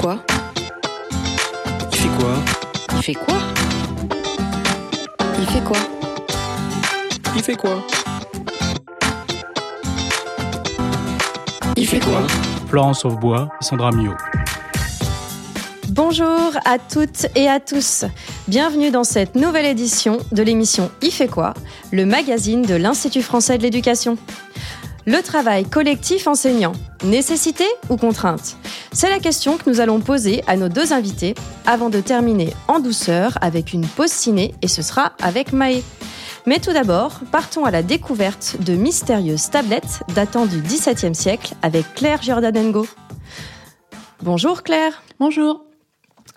quoi Il fait quoi Il fait quoi Il fait quoi Il fait quoi Il fait quoi Florence Sauvebois, Sandra Mio. Bonjour à toutes et à tous. Bienvenue dans cette nouvelle édition de l'émission Il fait quoi Le magazine de l'Institut français de l'éducation. Le travail collectif enseignant, nécessité ou contrainte? C'est la question que nous allons poser à nos deux invités avant de terminer en douceur avec une pause ciné et ce sera avec Maë. Mais tout d'abord, partons à la découverte de mystérieuses tablettes datant du XVIIe siècle avec Claire Giordanengo. Bonjour Claire. Bonjour.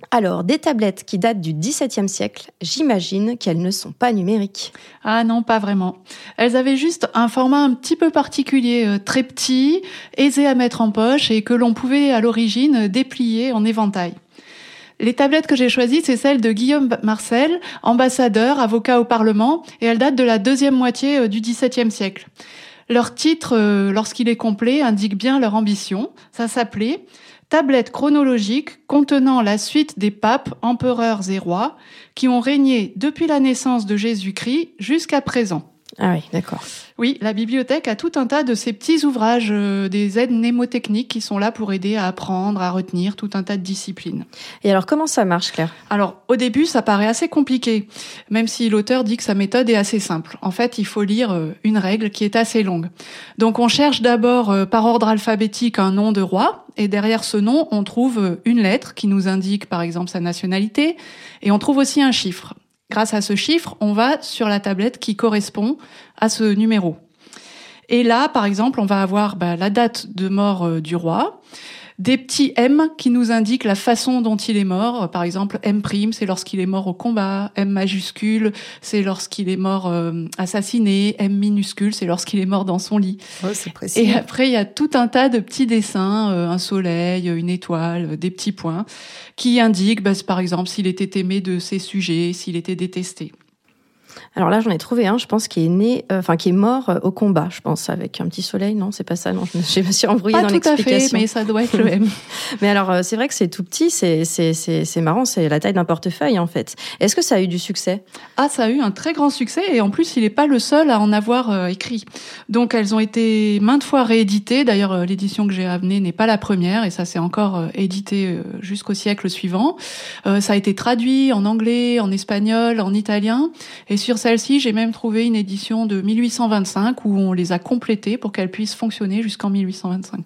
Alors, des tablettes qui datent du XVIIe siècle, j'imagine qu'elles ne sont pas numériques. Ah non, pas vraiment. Elles avaient juste un format un petit peu particulier, euh, très petit, aisé à mettre en poche et que l'on pouvait à l'origine déplier en éventail. Les tablettes que j'ai choisies, c'est celles de Guillaume Marcel, ambassadeur, avocat au Parlement, et elles datent de la deuxième moitié euh, du XVIIe siècle. Leur titre, euh, lorsqu'il est complet, indique bien leur ambition. Ça s'appelait tablette chronologique contenant la suite des papes, empereurs et rois qui ont régné depuis la naissance de Jésus-Christ jusqu'à présent. Ah oui, d'accord. Oui, la bibliothèque a tout un tas de ces petits ouvrages, euh, des aides mnémotechniques qui sont là pour aider à apprendre, à retenir tout un tas de disciplines. Et alors, comment ça marche, Claire? Alors, au début, ça paraît assez compliqué, même si l'auteur dit que sa méthode est assez simple. En fait, il faut lire euh, une règle qui est assez longue. Donc, on cherche d'abord euh, par ordre alphabétique un nom de roi, et derrière ce nom, on trouve une lettre qui nous indique, par exemple, sa nationalité, et on trouve aussi un chiffre. Grâce à ce chiffre, on va sur la tablette qui correspond à ce numéro. Et là, par exemple, on va avoir bah, la date de mort euh, du roi, des petits M qui nous indiquent la façon dont il est mort. Par exemple, M', c'est lorsqu'il est mort au combat. M majuscule, c'est lorsqu'il est mort euh, assassiné. M minuscule, c'est lorsqu'il est mort dans son lit. Oh, précis. Et après, il y a tout un tas de petits dessins, euh, un soleil, une étoile, des petits points, qui indiquent, bah, par exemple, s'il était aimé de ses sujets, s'il était détesté. Alors là, j'en ai trouvé un, je pense, qui est né, euh, enfin qui est mort euh, au combat, je pense, avec un petit soleil. Non, c'est pas ça. Non, je me, suis embrouillée Pas dans tout à fait, l'explication. mais ça doit être le M. Mais alors, euh, c'est vrai que c'est tout petit, c'est c'est c'est marrant, c'est la taille d'un portefeuille en fait. Est-ce que ça a eu du succès? Ah, ça a eu un très grand succès et en plus, il n'est pas le seul à en avoir euh, écrit. Donc, elles ont été maintes fois rééditées. D'ailleurs, euh, l'édition que j'ai amenée n'est pas la première et ça s'est encore euh, édité euh, jusqu'au siècle suivant. Euh, ça a été traduit en anglais, en espagnol, en italien. Et sur celle-ci, j'ai même trouvé une édition de 1825 où on les a complétées pour qu'elles puissent fonctionner jusqu'en 1825.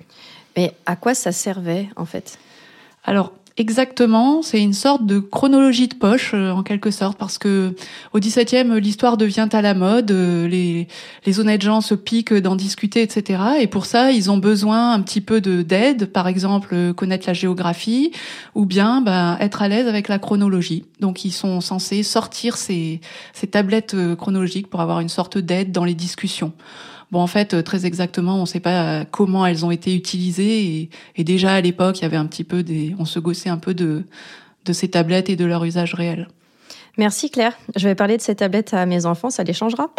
Mais à quoi ça servait en fait? Alors exactement, c'est une sorte de chronologie de poche euh, en quelque sorte parce que au XVIIe l'histoire devient à la mode, euh, les les honnêtes gens se piquent d'en discuter, etc. Et pour ça ils ont besoin un petit peu de d'aide, par exemple euh, connaître la géographie ou bien ben, être à l'aise avec la chronologie. Donc ils sont censés sortir ces ces tablettes chronologiques pour avoir une sorte d'aide dans les discussions. Bon, en fait, euh, très exactement, on ne sait pas euh, comment elles ont été utilisées. Et, et déjà à l'époque, il y avait un petit peu des, on se gossait un peu de de ces tablettes et de leur usage réel. Merci Claire. Je vais parler de ces tablettes à mes enfants, ça les changera.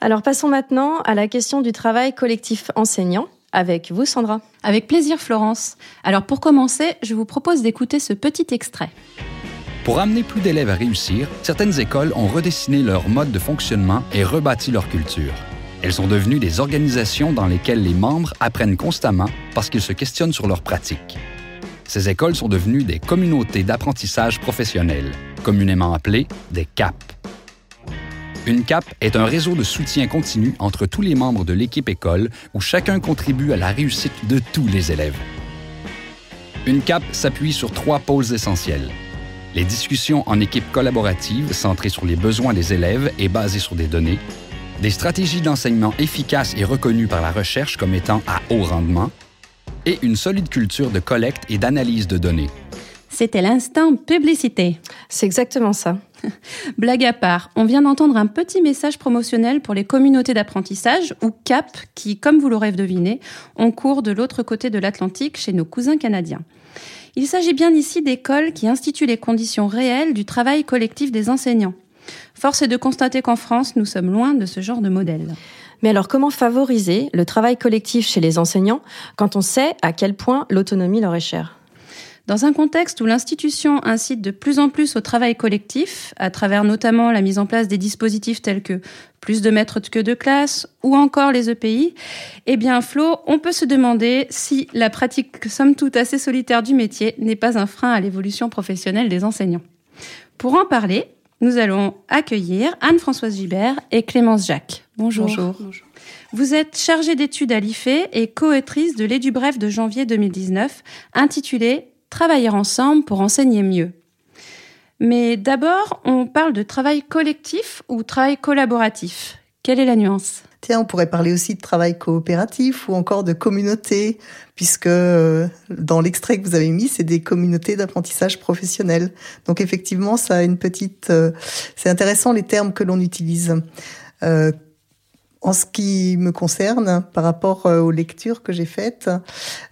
Alors passons maintenant à la question du travail collectif enseignant avec vous Sandra. Avec plaisir, Florence. Alors pour commencer, je vous propose d'écouter ce petit extrait. Pour amener plus d'élèves à réussir, certaines écoles ont redessiné leur mode de fonctionnement et rebâti leur culture. Elles sont devenues des organisations dans lesquelles les membres apprennent constamment parce qu'ils se questionnent sur leurs pratiques. Ces écoles sont devenues des communautés d'apprentissage professionnel, communément appelées des CAP. Une CAP est un réseau de soutien continu entre tous les membres de l'équipe école où chacun contribue à la réussite de tous les élèves. Une CAP s'appuie sur trois pôles essentiels. Les discussions en équipe collaborative centrées sur les besoins des élèves et basées sur des données, des stratégies d'enseignement efficaces et reconnues par la recherche comme étant à haut rendement, et une solide culture de collecte et d'analyse de données. C'était l'instant publicité. C'est exactement ça. Blague à part, on vient d'entendre un petit message promotionnel pour les communautés d'apprentissage, ou CAP, qui, comme vous l'aurez deviné, ont cours de l'autre côté de l'Atlantique chez nos cousins canadiens. Il s'agit bien ici d'écoles qui instituent les conditions réelles du travail collectif des enseignants. Force est de constater qu'en France, nous sommes loin de ce genre de modèle. Mais alors comment favoriser le travail collectif chez les enseignants quand on sait à quel point l'autonomie leur est chère? Dans un contexte où l'institution incite de plus en plus au travail collectif, à travers notamment la mise en place des dispositifs tels que plus de maîtres que de classe ou encore les EPI, eh bien Flo, on peut se demander si la pratique somme toute assez solitaire du métier n'est pas un frein à l'évolution professionnelle des enseignants. Pour en parler, nous allons accueillir Anne-Françoise Gibert et Clémence Jacques. Bonjour. Bonjour. Vous êtes chargée d'études à l'IFE et coautrice de l'Édubref de janvier 2019, intitulée travailler ensemble pour enseigner mieux. Mais d'abord, on parle de travail collectif ou travail collaboratif. Quelle est la nuance? Tiens, on pourrait parler aussi de travail coopératif ou encore de communauté, puisque euh, dans l'extrait que vous avez mis, c'est des communautés d'apprentissage professionnel. Donc effectivement, ça a une petite... Euh, c'est intéressant les termes que l'on utilise. Euh, en ce qui me concerne, par rapport euh, aux lectures que j'ai faites,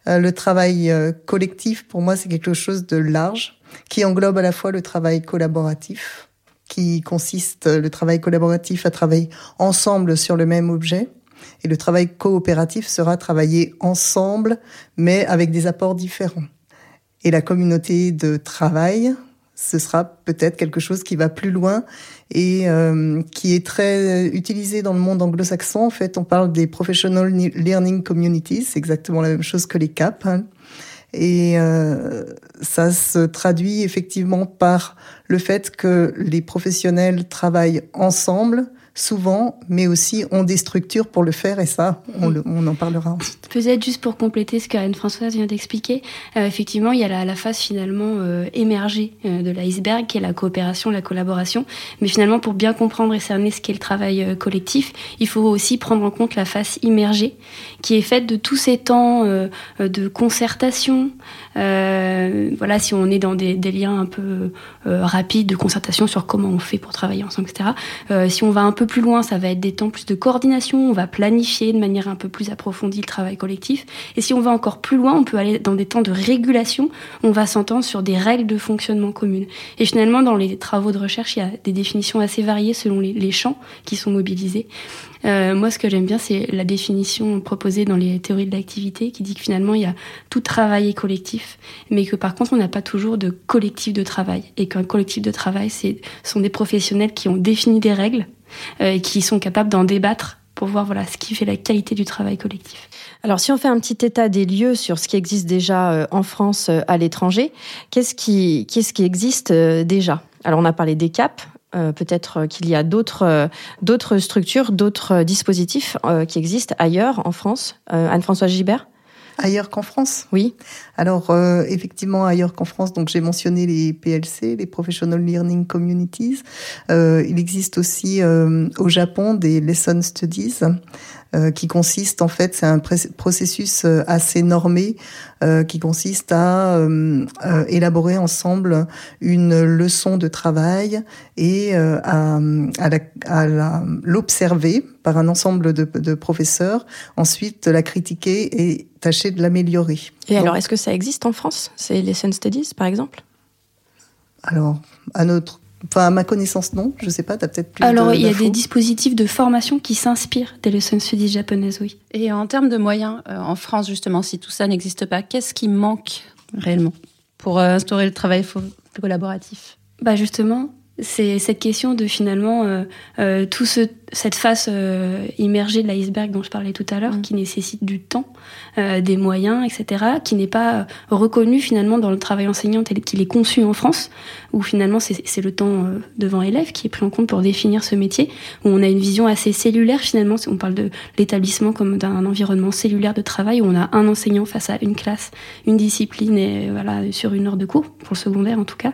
euh, le travail euh, collectif, pour moi, c'est quelque chose de large, qui englobe à la fois le travail collaboratif, qui consiste, le travail collaboratif à travailler ensemble sur le même objet, et le travail coopératif sera travailler ensemble, mais avec des apports différents. Et la communauté de travail, ce sera peut-être quelque chose qui va plus loin et euh, qui est très utilisé dans le monde anglo-saxon. En fait, on parle des Professional Learning Communities, c'est exactement la même chose que les CAP. Hein. Et euh, ça se traduit effectivement par le fait que les professionnels travaillent ensemble souvent, mais aussi ont des structures pour le faire, et ça, on, on en parlera ensuite. Peut-être juste pour compléter ce qu'Anne-Françoise vient d'expliquer, euh, effectivement, il y a la, la phase finalement euh, émergée euh, de l'iceberg, qui est la coopération, la collaboration, mais finalement, pour bien comprendre et cerner ce qu'est le travail collectif, il faut aussi prendre en compte la phase immergée, qui est faite de tous ces temps de concertation, voilà, si on est dans des, des liens un peu rapides de concertation sur comment on fait pour travailler ensemble, etc. si on va un peu plus loin, ça va être des temps plus de coordination, on va planifier de manière un peu plus approfondie le travail collectif. Et si on va encore plus loin, on peut aller dans des temps de régulation, on va s'entendre sur des règles de fonctionnement communes. Et finalement, dans les travaux de recherche, il y a des définitions assez variées selon les, champs qui sont mobilisés. Euh, moi, ce que j'aime bien, c'est la définition proposée dans les théories de l'activité qui dit que finalement, il y a tout travail est collectif, mais que par contre, on n'a pas toujours de collectif de travail. Et qu'un collectif de travail, ce sont des professionnels qui ont défini des règles et qui sont capables d'en débattre pour voir voilà ce qui fait la qualité du travail collectif. Alors si on fait un petit état des lieux sur ce qui existe déjà euh, en France à l'étranger, qu'est-ce qui qu'est-ce qui existe déjà? Alors on a parlé des CAP, euh, peut-être qu'il y a d'autres d'autres structures, d'autres dispositifs euh, qui existent ailleurs en France. Euh, Anne-Françoise Gibert? Ailleurs qu'en France Oui. Alors, euh, effectivement, ailleurs qu'en France, donc j'ai mentionné les PLC, les Professional Learning Communities. Euh, il existe aussi euh, au Japon des Lesson Studies, qui consiste en fait, c'est un processus assez normé, qui consiste à élaborer ensemble une leçon de travail et à, à l'observer par un ensemble de, de professeurs, ensuite la critiquer et tâcher de l'améliorer. Et Donc, alors, est-ce que ça existe en France C'est Lesson Studies, par exemple? Alors, à notre Enfin, à ma connaissance, non. Je sais pas, tu as peut-être plus Alors, il y a des dispositifs de formation qui s'inspirent des leçons studies japonaises, oui. Et en termes de moyens, euh, en France, justement, si tout ça n'existe pas, qu'est-ce qui manque réellement pour euh, instaurer le travail collaboratif? Bah justement, c'est cette question de finalement euh, euh, tout ce, cette face euh, immergée de l'iceberg dont je parlais tout à l'heure, mmh. qui nécessite du temps, euh, des moyens, etc., qui n'est pas reconnu finalement dans le travail enseignant tel qu'il est conçu en France, où finalement c'est le temps euh, devant élève qui est pris en compte pour définir ce métier, où on a une vision assez cellulaire finalement, on parle de l'établissement comme d'un environnement cellulaire de travail, où on a un enseignant face à une classe, une discipline, et voilà, sur une heure de cours, pour le secondaire en tout cas.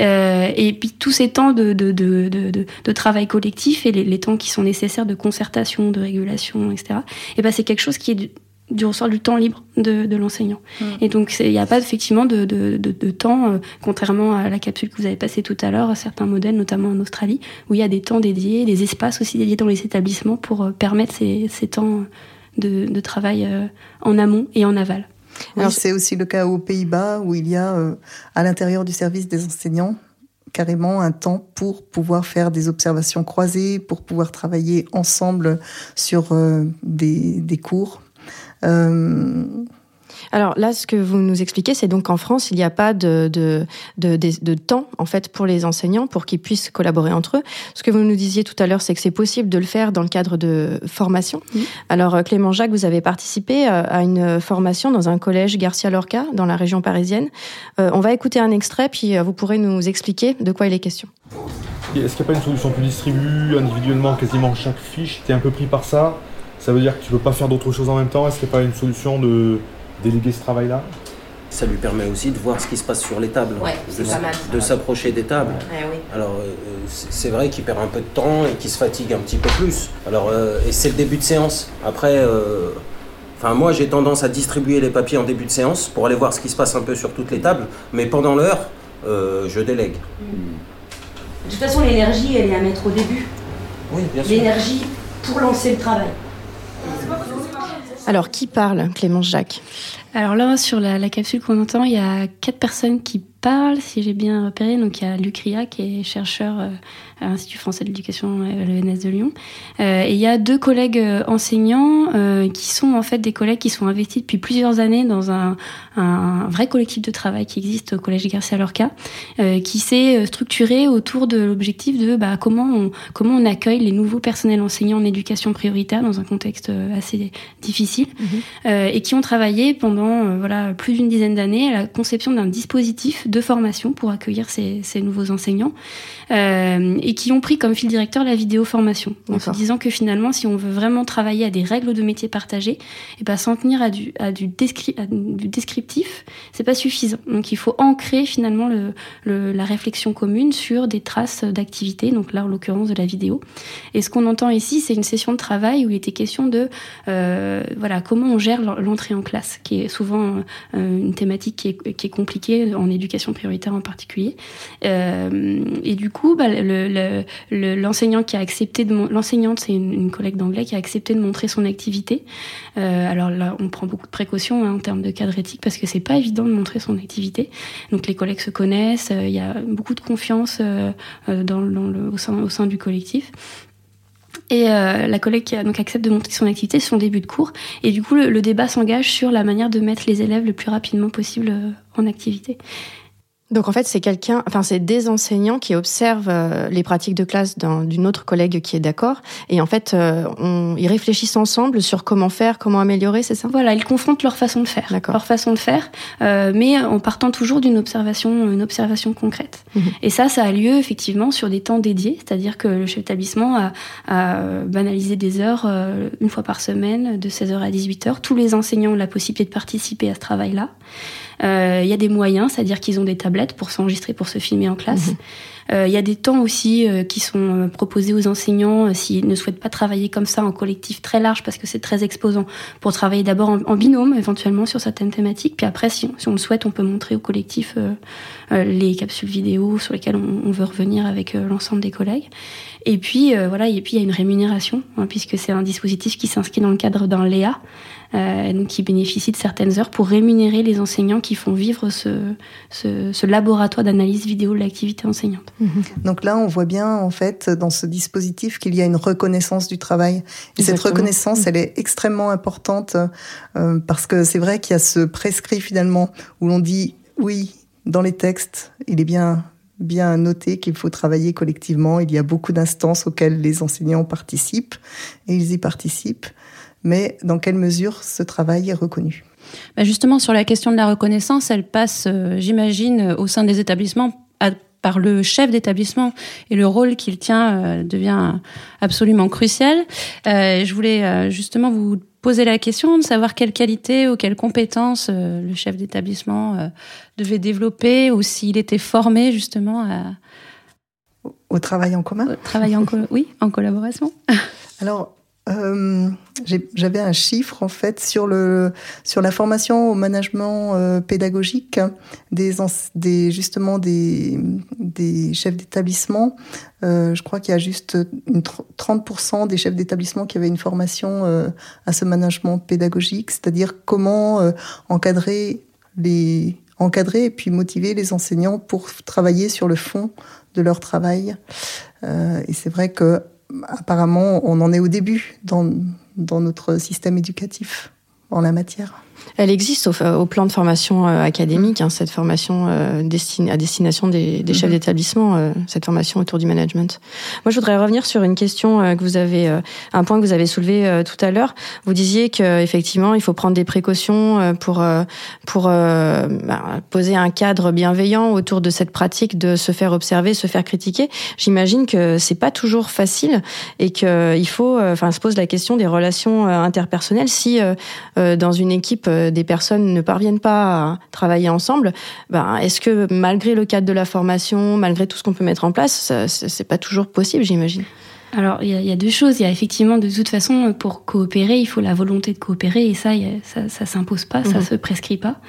Euh, et puis tous ces temps de, de, de, de, de travail collectif et les, les, temps qui sont nécessaires de concertation, de régulation, etc. Et ben c'est quelque chose qui est du, du ressort du temps libre de, de l'enseignant. Mmh. Et donc il n'y a pas effectivement de, de, de, de temps, euh, contrairement à la capsule que vous avez passée tout à l'heure, à certains modèles, notamment en Australie, où il y a des temps dédiés, des espaces aussi dédiés dans les établissements pour euh, permettre ces, ces temps de, de travail euh, en amont et en aval. Oui, c'est aussi le cas aux Pays-Bas où il y a euh, à l'intérieur du service des enseignants carrément un temps pour pouvoir faire des observations croisées, pour pouvoir travailler ensemble sur euh, des, cours. Euh, alors là, ce que vous nous expliquez, c'est donc qu'en France, il n'y a pas de, de, de, de, temps en fait pour les enseignants pour qu'ils puissent collaborer entre eux. Ce que vous nous disiez tout à l'heure, c'est que c'est possible de le faire dans le cadre de formation. Alors euh, Clément Jacques, vous avez participé euh, à une formation dans un collège Garcia Lorca dans la région parisienne. Euh, on va écouter un extrait, puis vous pourrez nous expliquer de quoi il est question. Est-ce qu'il n'y a pas une solution plus distribuée individuellement quasiment chaque fiche? Tu es un peu pris par ça? Ça veut dire que tu ne peux pas faire d'autres choses en même temps? Est-ce qu'il n'y a pas une solution de déléguer ce travail-là ça lui permet aussi de voir ce qui se passe sur les tables, de, s'approcher des tables. Eh Alors euh, c'est vrai qu'il perd un peu de temps et qu'il se fatigue un petit peu plus. Alors euh, et c'est le début de séance. Après, euh, enfin moi j'ai tendance à distribuer les papiers en début de séance pour aller voir ce qui se passe un peu sur toutes les tables, mais pendant l'heure, je délègue. De toute façon, l'énergie elle est à mettre au début. Oui, bien sûr. L'énergie pour lancer le travail. Alors, qui parle, Clémence Jacques? Alors là, sur la, la capsule qu'on entend, il y a quatre personnes qui parlent, si j'ai bien repéré. Donc, il y a Luc Ria, qui est chercheur euh, à l'Institut français de l'éducation à euh, l'ENS de Lyon. Euh, et il y a deux collègues enseignants qui sont en fait des collègues qui sont investis depuis plusieurs années dans un, un vrai collectif de travail qui existe au Collège Garcia Lorca, qui s'est structuré autour de l'objectif de bah, comment, on, comment on accueille les nouveaux personnels enseignants en éducation prioritaire dans un contexte assez difficile, mmh. et qui ont travaillé pendant voilà plus d'une dizaine d'années à la conception d'un dispositif de formation pour accueillir ces, ces nouveaux enseignants. Euh, et qui ont pris comme fil directeur la vidéo formation, en se disant que finalement, si on veut vraiment travailler à des règles de métier partagées, et eh ben s'en tenir à du, à du, descri à du descriptif, c'est pas suffisant. Donc il faut ancrer finalement le, le, la réflexion commune sur des traces d'activité, donc là en l'occurrence de la vidéo. Et ce qu'on entend ici, c'est une session de travail où il était question de euh, voilà comment on gère l'entrée en classe, qui est souvent euh, une thématique qui est, qui est compliquée en éducation prioritaire en particulier. Euh, et du coup, bah, l'enseignant le, qui a accepté de l'enseignante, c'est une, collègue d'anglais qui a accepté de montrer son activité. Euh, alors là, on prend beaucoup de précautions hein, en termes de cadre éthique parce que c'est pas évident de montrer son activité. Donc les collègues se connaissent, il y a beaucoup de confiance dans, dans le, au, sein, au sein du collectif. Et euh, la collègue qui donc accepte de montrer son activité, son début de cours. Et du coup, le, le débat s'engage sur la manière de mettre les élèves le plus rapidement possible en activité. Donc en fait, c'est quelqu'un, enfin c'est des enseignants qui observent euh, les pratiques de classe d'une autre collègue qui est d'accord, et en fait, euh, on, ils réfléchissent ensemble sur comment faire, comment améliorer, c'est ça? Voilà, ils confrontent leur façon de faire, leur façon de faire, euh, mais en partant toujours d'une observation, une observation concrète. Mhm. Et ça, ça a lieu effectivement sur des temps dédiés, c'est-à-dire que le chef d'établissement a, a, banalisé des heures euh, une fois par semaine, de 16h à 18h. Tous les enseignants ont la possibilité de participer à ce travail-là. Euh, il y a des moyens, c'est-à-dire qu'ils ont des tablettes pour s'enregistrer, pour se filmer en classe. Mhm. Euh, il y a des temps aussi euh, qui sont proposés aux enseignants s'ils ne souhaitent pas travailler comme ça en collectif très large parce que c'est très exposant, pour travailler d'abord en, binôme éventuellement sur certaines thématiques. Puis après, si, si, on le souhaite, on peut montrer au collectif les capsules vidéo sur lesquelles on, on veut revenir avec l'ensemble des collègues. Et puis voilà, et puis il y a une rémunération hein, puisque c'est un dispositif qui s'inscrit dans le cadre d'un Léa euh, donc qui bénéficient de certaines heures pour rémunérer les enseignants qui font vivre ce, ce, ce laboratoire d'analyse vidéo de l'activité enseignante. Mhm. Donc là, on voit bien en fait dans ce dispositif qu'il y a une reconnaissance du travail. Et cette reconnaissance, mhm. elle est extrêmement importante euh, parce que c'est vrai qu'il y a ce prescrit finalement où l'on dit oui, dans les textes, il est bien bien noté qu'il faut travailler collectivement. Il y a beaucoup d'instances auxquelles les enseignants participent et ils y participent mais dans quelle mesure ce travail est reconnu bah, Justement, sur la question de la reconnaissance, elle passe, euh, j'imagine, au sein des établissements par le chef d'établissement et le rôle qu'il tient euh, devient absolument crucial. Euh, je voulais justement vous poser la question de savoir quelle qualité ou quelles compétences le chef d'établissement devait développer ou s'il était formé justement à... Au travail en commun Au travail en, oui, en collaboration. Alors, euh, j'avais un chiffre en fait sur le sur la formation au management euh, pédagogique des, des justement des des chefs d'établissement. Euh, je crois qu'il y a juste une 30% des chefs d'établissement qui avaient une formation à ce management pédagogique, c'est-à-dire comment encadrer les encadrer et puis motiver les enseignants pour travailler sur le fond de leur travail. Et c'est vrai que apparemment, on en est au début dans, notre système éducatif en la matière. Elle existe au, au plan de formation euh, académique, hein, cette formation euh, destinée, à destination des, des chefs Mhm. d'établissement, euh, cette formation autour du management. Moi, je voudrais revenir sur une question euh, que vous avez, euh, un point que vous avez soulevé euh, tout à l'heure. Vous disiez qu'effectivement, il faut prendre des précautions euh, pour euh, pour euh, bah, poser un cadre bienveillant autour de cette pratique de se faire observer, se faire critiquer. J'imagine que c'est pas toujours facile et que il faut, enfin, se pose la question des relations euh, interpersonnelles. Si dans une équipe euh, des personnes ne parviennent pas à travailler ensemble, ben, est-ce que malgré le cadre de la formation, malgré tout ce qu'on peut mettre en place, c'est pas toujours possible, j'imagine? Alors, il y, y a deux choses. Il y a effectivement, de toute façon, pour coopérer, il faut la volonté de coopérer, et ça, a- ça, ça s'impose pas, ça Mhm. se prescrit pas.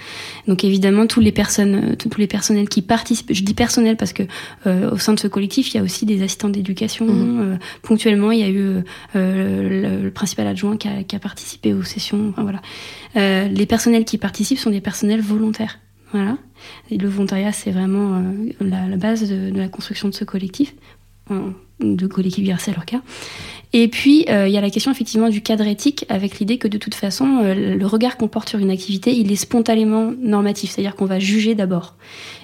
Donc, évidemment, tous les personnes, tous les personnels qui participent. Je dis personnel parce que euh, au sein de ce collectif, il y a aussi des assistants d'éducation. Mhm. Euh, ponctuellement, il y a eu euh, le, le principal adjoint qui a, qui a participé aux sessions. Enfin, voilà. Euh, les personnels qui participent sont des personnels volontaires. Voilà. Et le volontariat, c'est vraiment euh, la, la base de, de la construction de ce collectif, de collectif Garcia Lorca. Et puis, euh, il y a la question effectivement du cadre éthique, avec l'idée que de toute façon, euh, le regard qu'on porte sur une activité, il est spontanément normatif, c'est-à-dire qu'on va juger d'abord.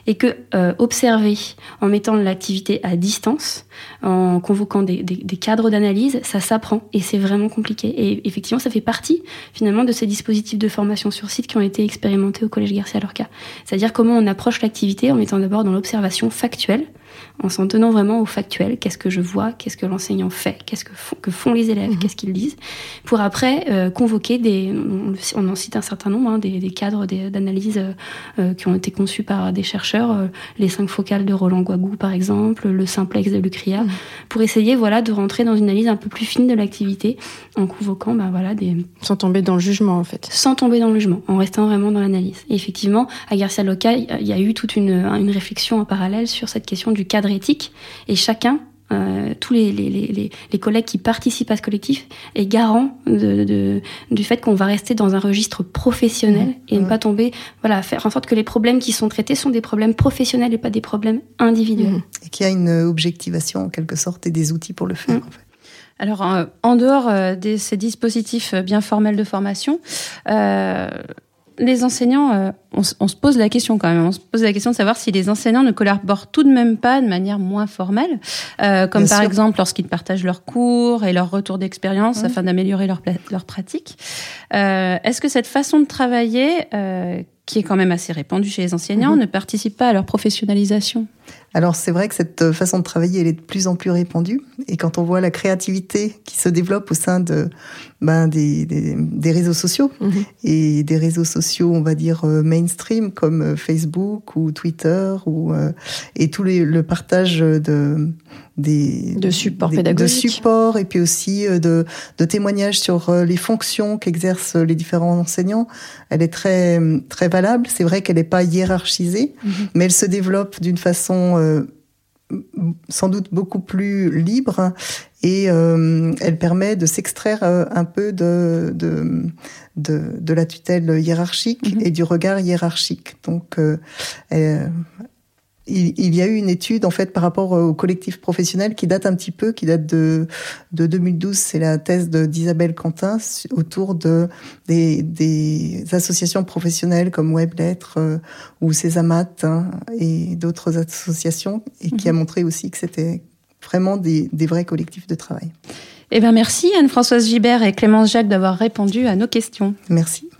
Et que euh, observer en mettant l'activité à distance, en convoquant des, des- cadres d'analyse, ça s'apprend et c'est vraiment compliqué. Et effectivement, ça fait partie finalement de ces dispositifs de formation sur site qui ont été expérimentés au Collège Garcia Lorca. C'est-à-dire comment on approche l'activité en mettant d'abord dans l'observation factuelle, en s'en tenant vraiment au factuel. Qu'est-ce que je vois Qu'est-ce que l'enseignant fait Qu'est-ce que font, que font les élèves Qu'est-ce qu'ils disent Pour après euh, convoquer des, on, on en cite un certain nombre, hein, des, des cadres d'analyse euh, euh, qui ont été conçus par des chercheurs, euh, les cinq focales de Roland Guagou par exemple, le simplex de Lucria, pour essayer voilà de rentrer dans une analyse un peu plus fine de l'activité en convoquant ben voilà des Sans tomber dans le jugement, en fait. sans tomber dans le jugement, en restant vraiment dans l'analyse. Et effectivement, à Garcia Loca, il y a eu toute une, une réflexion en parallèle sur cette question du cadre éthique, et chacun, euh, tous les, les, les, les- collègues qui participent à ce collectif, est garant de, de- du fait qu'on va rester dans un registre professionnel et ne pas tomber, voilà, faire en sorte que les problèmes qui sont traités sont des problèmes professionnels et pas des problèmes individuels. Et qu'il y a une objectivation en quelque sorte et des outils pour le faire. Mm. en fait. Alors, euh, en dehors euh, de ces dispositifs euh, bien formels de formation, euh, les enseignants, euh, on, se pose la question quand même, on se pose la question de savoir si les enseignants ne collaborent tout de même pas de manière moins formelle, euh, comme Bien par sûr. exemple lorsqu'ils partagent leurs cours et leurs retours d'expérience afin d'améliorer leur, leur pratique. Euh, Est-ce que cette façon de travailler, euh, qui est quand même assez répandue chez les enseignants, Mhm. ne participe pas à leur professionnalisation Alors c'est vrai que cette euh, façon de travailler, elle est de plus en plus répandue. Et quand on voit la créativité qui se développe au sein de, ben, des, des, des réseaux sociaux, Mhm. et des réseaux sociaux, on va dire, euh, mainstream, comme euh, Facebook ou Twitter, ou, euh, et tout les, le partage de, des, De supports pédagogiques. De supports, et puis aussi euh, de, de témoignages sur euh, les fonctions qu'exercent les différents enseignants. Elle est très, très valable. C'est vrai qu'elle n'est pas hiérarchisée, mais elle se développe d'une façon euh, sans doute beaucoup plus libre et euh, elle permet de s'extraire euh, un peu de, de, de, de la tutelle hiérarchique Mhm. et du regard hiérarchique. Donc, euh, euh, il, il y a eu une étude en fait par rapport au collectif professionnel qui date un petit peu, qui date de, de 2012. C'est la thèse d'Isabelle Quentin autour de des, des associations professionnelles comme Web Lettres euh, ou Césamat hein, et d'autres associations et qui a montré aussi que c'était vraiment des, des vrais collectifs de travail. Eh bien, merci Anne-Françoise Gibert et Clémence Jacques d'avoir répondu à nos questions. Merci.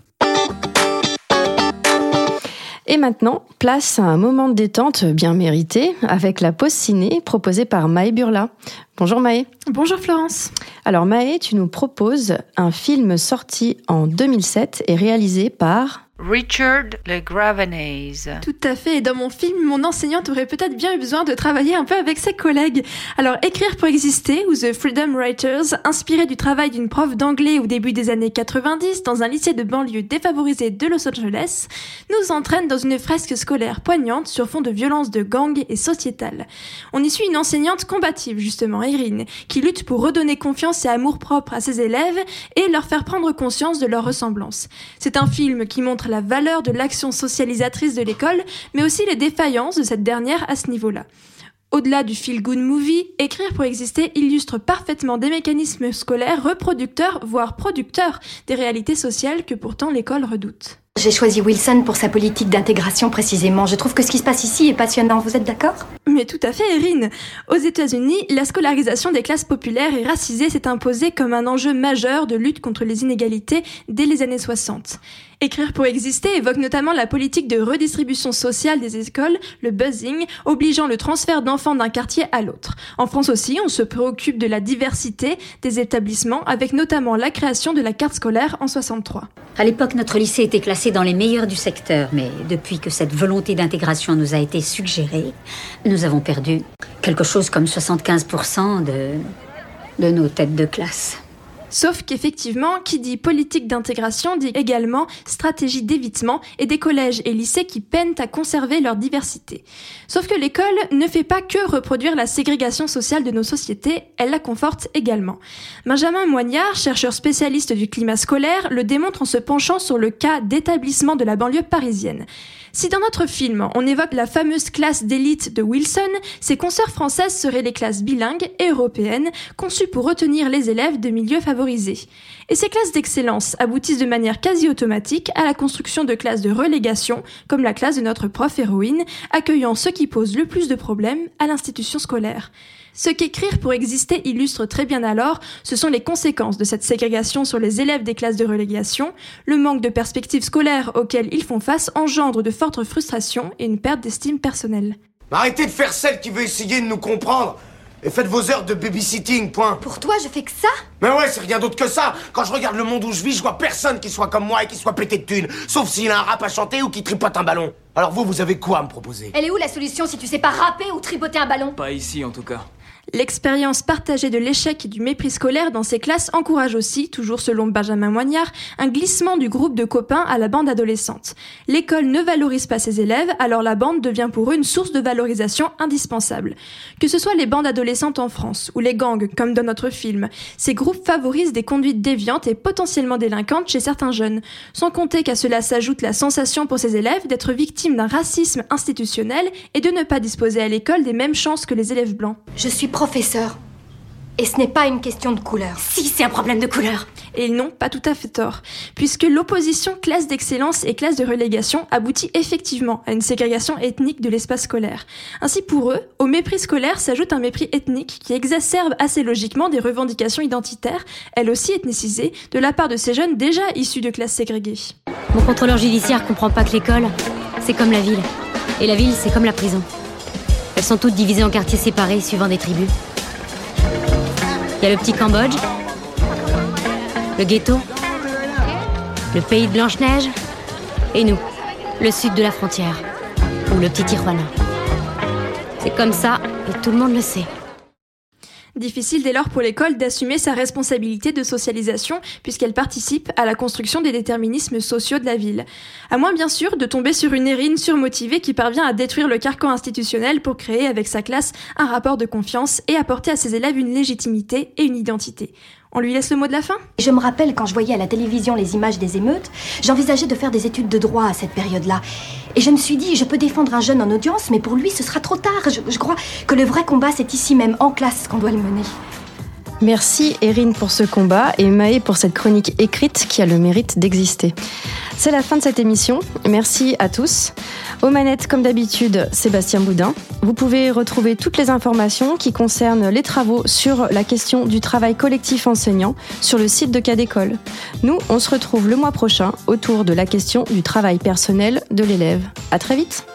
Et maintenant, place à un moment de détente bien mérité avec la pause ciné proposée par Maë Burla. Bonjour Maë. Bonjour Florence. Alors Maë, tu nous proposes un film sorti en 2007 et réalisé par... Richard Le Gravenese. Tout à fait, et dans mon film, mon enseignante aurait peut-être bien eu besoin de travailler un peu avec ses collègues. Alors, Écrire pour exister, ou The Freedom Writers, inspiré du travail d'une prof d'anglais au début des années 90 dans un lycée de banlieue défavorisé de Los Angeles, nous entraîne dans une fresque scolaire poignante sur fond de violence de gang et sociétale. On y suit une enseignante combative, justement, Erin, qui lutte pour redonner confiance et amour propre à ses élèves et leur faire prendre conscience de leur ressemblance. C'est un film qui montre la valeur de l'action socialisatrice de l'école, mais aussi les défaillances de cette dernière à ce niveau-là. Au-delà du feel-good movie, Écrire pour exister illustre parfaitement des mécanismes scolaires reproducteurs, voire producteurs, des réalités sociales que pourtant l'école redoute. J'ai choisi Wilson pour sa politique d'intégration précisément. Je trouve que ce qui se passe ici est passionnant. Vous êtes d'accord? Mais tout à fait, Erin. Aux États-Unis, la scolarisation des classes populaires et racisées s'est imposée comme un enjeu majeur de lutte contre les inégalités dès les années 60. Écrire pour exister évoque notamment la politique de redistribution sociale des écoles, le buzzing, obligeant le transfert d'enfants d'un quartier à l'autre. En France aussi, on se préoccupe de la diversité des établissements, avec notamment la création de la carte scolaire en 63. À l'époque, notre lycée était classé dans les meilleurs du secteur, mais depuis que cette volonté d'intégration nous a été suggérée, nous avons perdu quelque chose comme 75% de, de nos têtes de classe. Sauf qu'effectivement, qui dit politique d'intégration dit également stratégie d'évitement et des collèges et lycées qui peinent à conserver leur diversité. Sauf que l'école ne fait pas que reproduire la ségrégation sociale de nos sociétés, elle la conforte également. Benjamin Moignard, chercheur spécialiste du climat scolaire, le démontre en se penchant sur le cas d'établissement de la banlieue parisienne. Si dans notre film, on évoque la fameuse classe d'élite de Wilson, ses consoeurs françaises seraient les classes bilingues et européennes, conçues pour retenir les élèves de milieux favorisés. Et ces classes d'excellence aboutissent de manière quasi automatique à la construction de classes de relégation, comme la classe de notre prof héroïne, accueillant ceux qui posent le plus de problèmes à l'institution scolaire. Ce qu'écrire pour exister illustre très bien alors, ce sont les conséquences de cette ségrégation sur les élèves des classes de relégation. Le manque de perspectives scolaires auxquelles ils font face engendre de fortes frustrations et une perte d'estime personnelle. Arrêtez de faire celle qui veut essayer de nous comprendre et faites vos heures de babysitting, point. Pour toi, je fais que ça? Mais ouais, c'est rien d'autre que ça. Quand je regarde le monde où je vis, je vois personne qui soit comme moi et qui soit pété de thunes. Sauf s'il a un rap à chanter ou qui tripote un ballon. Alors vous, vous avez quoi à me proposer? Elle est où la solution si tu sais pas rapper ou tripoter un ballon? Pas ici en tout cas. L'expérience partagée de l'échec et du mépris scolaire dans ces classes encourage aussi, toujours selon Benjamin Moignard, un glissement du groupe de copains à la bande adolescente. L'école ne valorise pas ses élèves, alors la bande devient pour eux une source de valorisation indispensable. Que ce soit les bandes adolescentes en France ou les gangs, comme dans notre film, ces groupes favorisent des conduites déviantes et potentiellement délinquantes chez certains jeunes. Sans compter qu'à cela s'ajoute la sensation pour ces élèves d'être victimes d'un racisme institutionnel et de ne pas disposer à l'école des mêmes chances que les élèves blancs. Je suis professeur. Et ce n'est pas une question de couleur. Si, c'est un problème de couleur. Et ils n'ont pas tout à fait tort, puisque l'opposition classe d'excellence et classe de relégation aboutit effectivement à une ségrégation ethnique de l'espace scolaire. Ainsi pour eux, au mépris scolaire s'ajoute un mépris ethnique qui exacerbe assez logiquement des revendications identitaires, elles aussi ethnicisées, de la part de ces jeunes déjà issus de classes ségrégées. Mon contrôleur judiciaire comprend pas que l'école, c'est comme la ville. Et la ville, c'est comme la prison. Elles sont toutes divisées en quartiers séparés suivant des tribus. Il y a le petit Cambodge, le ghetto, le pays de Blanche-Neige, et nous, le sud de la frontière, ou le petit Tijuana. C'est comme ça, et tout le monde le sait. Difficile dès lors pour l'école d'assumer sa responsabilité de socialisation puisqu'elle participe à la construction des déterminismes sociaux de la ville. À moins bien sûr de tomber sur une érine surmotivée qui parvient à détruire le carcan institutionnel pour créer avec sa classe un rapport de confiance et apporter à ses élèves une légitimité et une identité. On lui laisse le mot de la fin? Je me rappelle quand je voyais à la télévision les images des émeutes, j'envisageais de faire des études de droit à cette période-là. Et je me suis dit, je peux défendre un jeune en audience, mais pour lui, ce sera trop tard. Je, crois que le vrai combat, c'est ici même, en classe, qu'on doit le mener. Merci Erin pour ce combat et Maë pour cette chronique écrite qui a le mérite d'exister. C'est la fin de cette émission. Merci à tous. Aux manettes, comme d'habitude, Sébastien Boudin. Vous pouvez retrouver toutes les informations qui concernent les travaux sur la question du travail collectif enseignant sur le site de Cadécole. Nous, on se retrouve le mois prochain autour de la question du travail personnel de l'élève. À très vite!